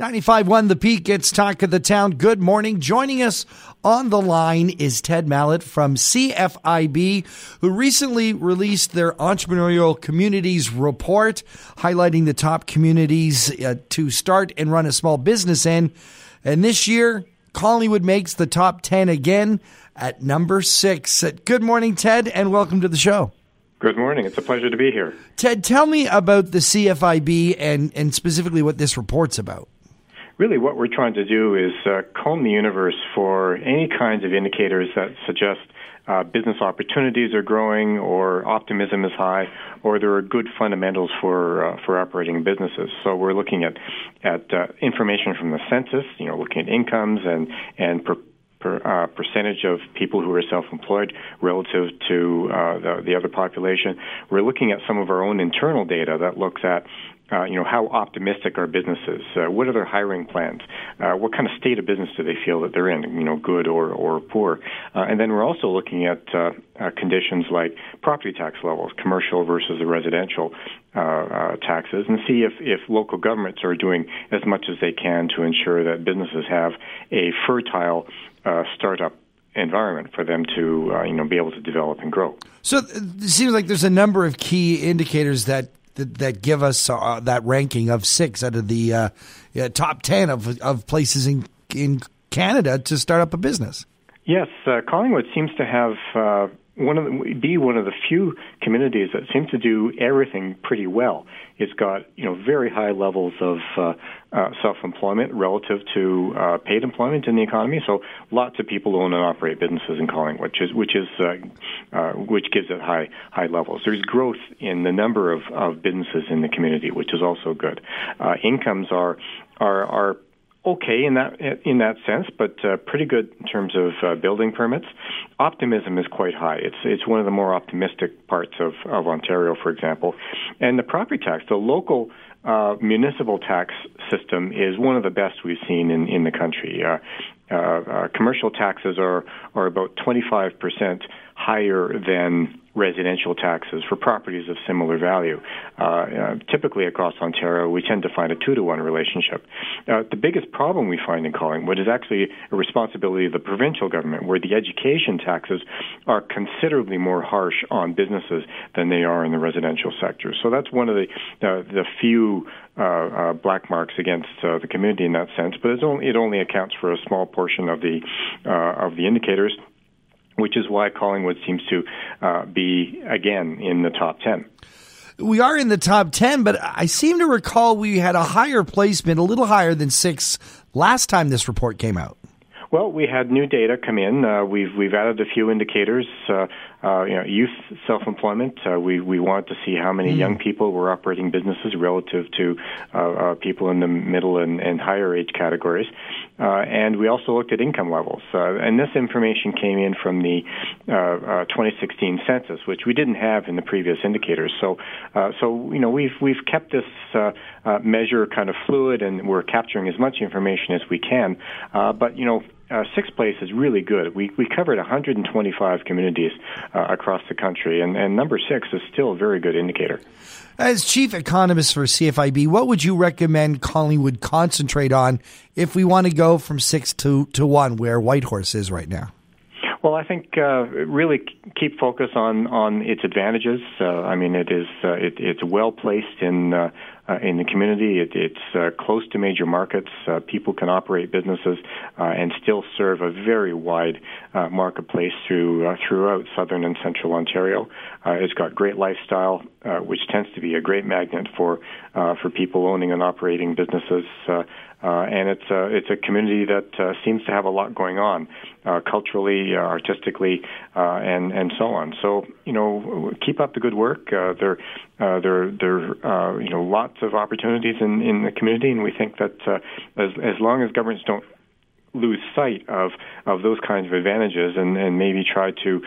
95.1 The Peak gets talk of the town. Good morning. Joining us on the line is Ted Mallett from CFIB, who recently released their Entrepreneurial Communities Report, highlighting the top communities uh, to start and run a small business in. And this year, Collingwood makes the top 10 again at number six. Good morning, Ted, and welcome to the show. Good morning. It's a pleasure to be here. Ted, tell me about the CFIB and, and specifically what this report's about really what we're trying to do is uh, comb the universe for any kinds of indicators that suggest uh, business opportunities are growing, or optimism is high, or there are good fundamentals for uh, for operating businesses. So we're looking at at uh, information from the census, you know, looking at incomes and and per, per, uh, percentage of people who are self-employed relative to uh, the, the other population. We're looking at some of our own internal data that looks at uh, you know, how optimistic are businesses? Uh, what are their hiring plans? Uh, what kind of state of business do they feel that they're in? You know, good or or poor? Uh, and then we're also looking at uh, uh, conditions like property tax levels, commercial versus the residential taxes, and see if if local governments are doing as much as they can to ensure that businesses have a fertile startup environment for them to uh, you know be able to develop and grow. So it seems like there's a number of key indicators that that, that give us uh, that ranking of six out of the uh, top ten of of places in in Canada to start up a business. Yes, uh, Collingwood seems to have uh, one of the, be one of the few communities that seems to do everything pretty well. It's got you know very high levels of uh, uh, self-employment relative to uh, paid employment in the economy. So lots of people own and operate businesses in Collingwood, which is which is uh, uh, which gives it high high levels. There's growth in the number of, of businesses in the community, which is also good. Uh, incomes are are are okay in that in that sense, but uh, pretty good in terms of uh, building permits. Optimism is quite high. It's it's one of the more optimistic parts of, of Ontario, for example. And the property tax, the local uh, municipal tax system, is one of the best we've seen in in the country. Uh, uh, uh, commercial taxes are are about 25 percent higher than residential taxes for properties of similar value. Uh, uh, typically across Ontario, we tend to find a two to one relationship. Uh, the biggest problem we find in Collingwood is actually a responsibility of the provincial government, where the education taxes are considerably more harsh on businesses than they are in the residential sector. So that's one of the the few uh, uh, black marks against uh, the community in that sense, but only, it only accounts for a small portion of the of the indicators which is why Collingwood seems to uh, be, again, in the top 10. We are in the top 10, but I seem to recall we had a higher placement, a little higher than six, last time this report came out. Well, we had new data come in. Uh, we've we've added a few indicators. Uh, uh, you know, youth self-employment. Uh, we we want to see how many mm. young people were operating businesses relative to uh, uh, people in the middle and, and higher age categories. and we also looked at income levels. and this information came in from the 2016 census, which we didn't have in the previous indicators. So so you know we've we've kept this measure kind of fluid, and we're capturing as much information as we can. but you know uh, sixth place is really good. We we covered 125 communities uh, across the country, and, and number six is still a very good indicator. As chief economist for CFIB, what would you recommend Collingwood concentrate on if we want to go from six to, to one, where Whitehorse is right now? Well, I think uh, really keep focus on on its advantages. Uh, I mean, it is uh, it, it's well placed in uh, in the community. It, it's uh, close to major markets. Uh, people can operate businesses uh, and still serve a very wide uh, marketplace through uh, throughout southern and central Ontario. Uh, it's got great lifestyle, uh, which tends to be a great magnet for uh, for people owning and operating businesses. And it's a it's a community that seems to have a lot going on, culturally, artistically, and and so on. So you know, keep up the good work. There there there you know lots of opportunities in in the community, and we think that uh, as as long as governments don't lose sight of of those kinds of advantages and and maybe try to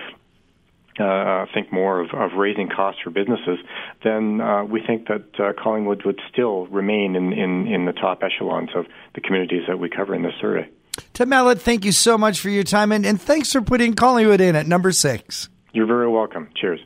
uh, think more of, of raising costs for businesses, then uh, we think that uh, Collingwood would still remain in, in, in the top echelons of the communities that we cover in this survey. Ted Mallett, thank you so much for your time, and, and thanks for putting Collingwood in at number six. You're very welcome. Cheers.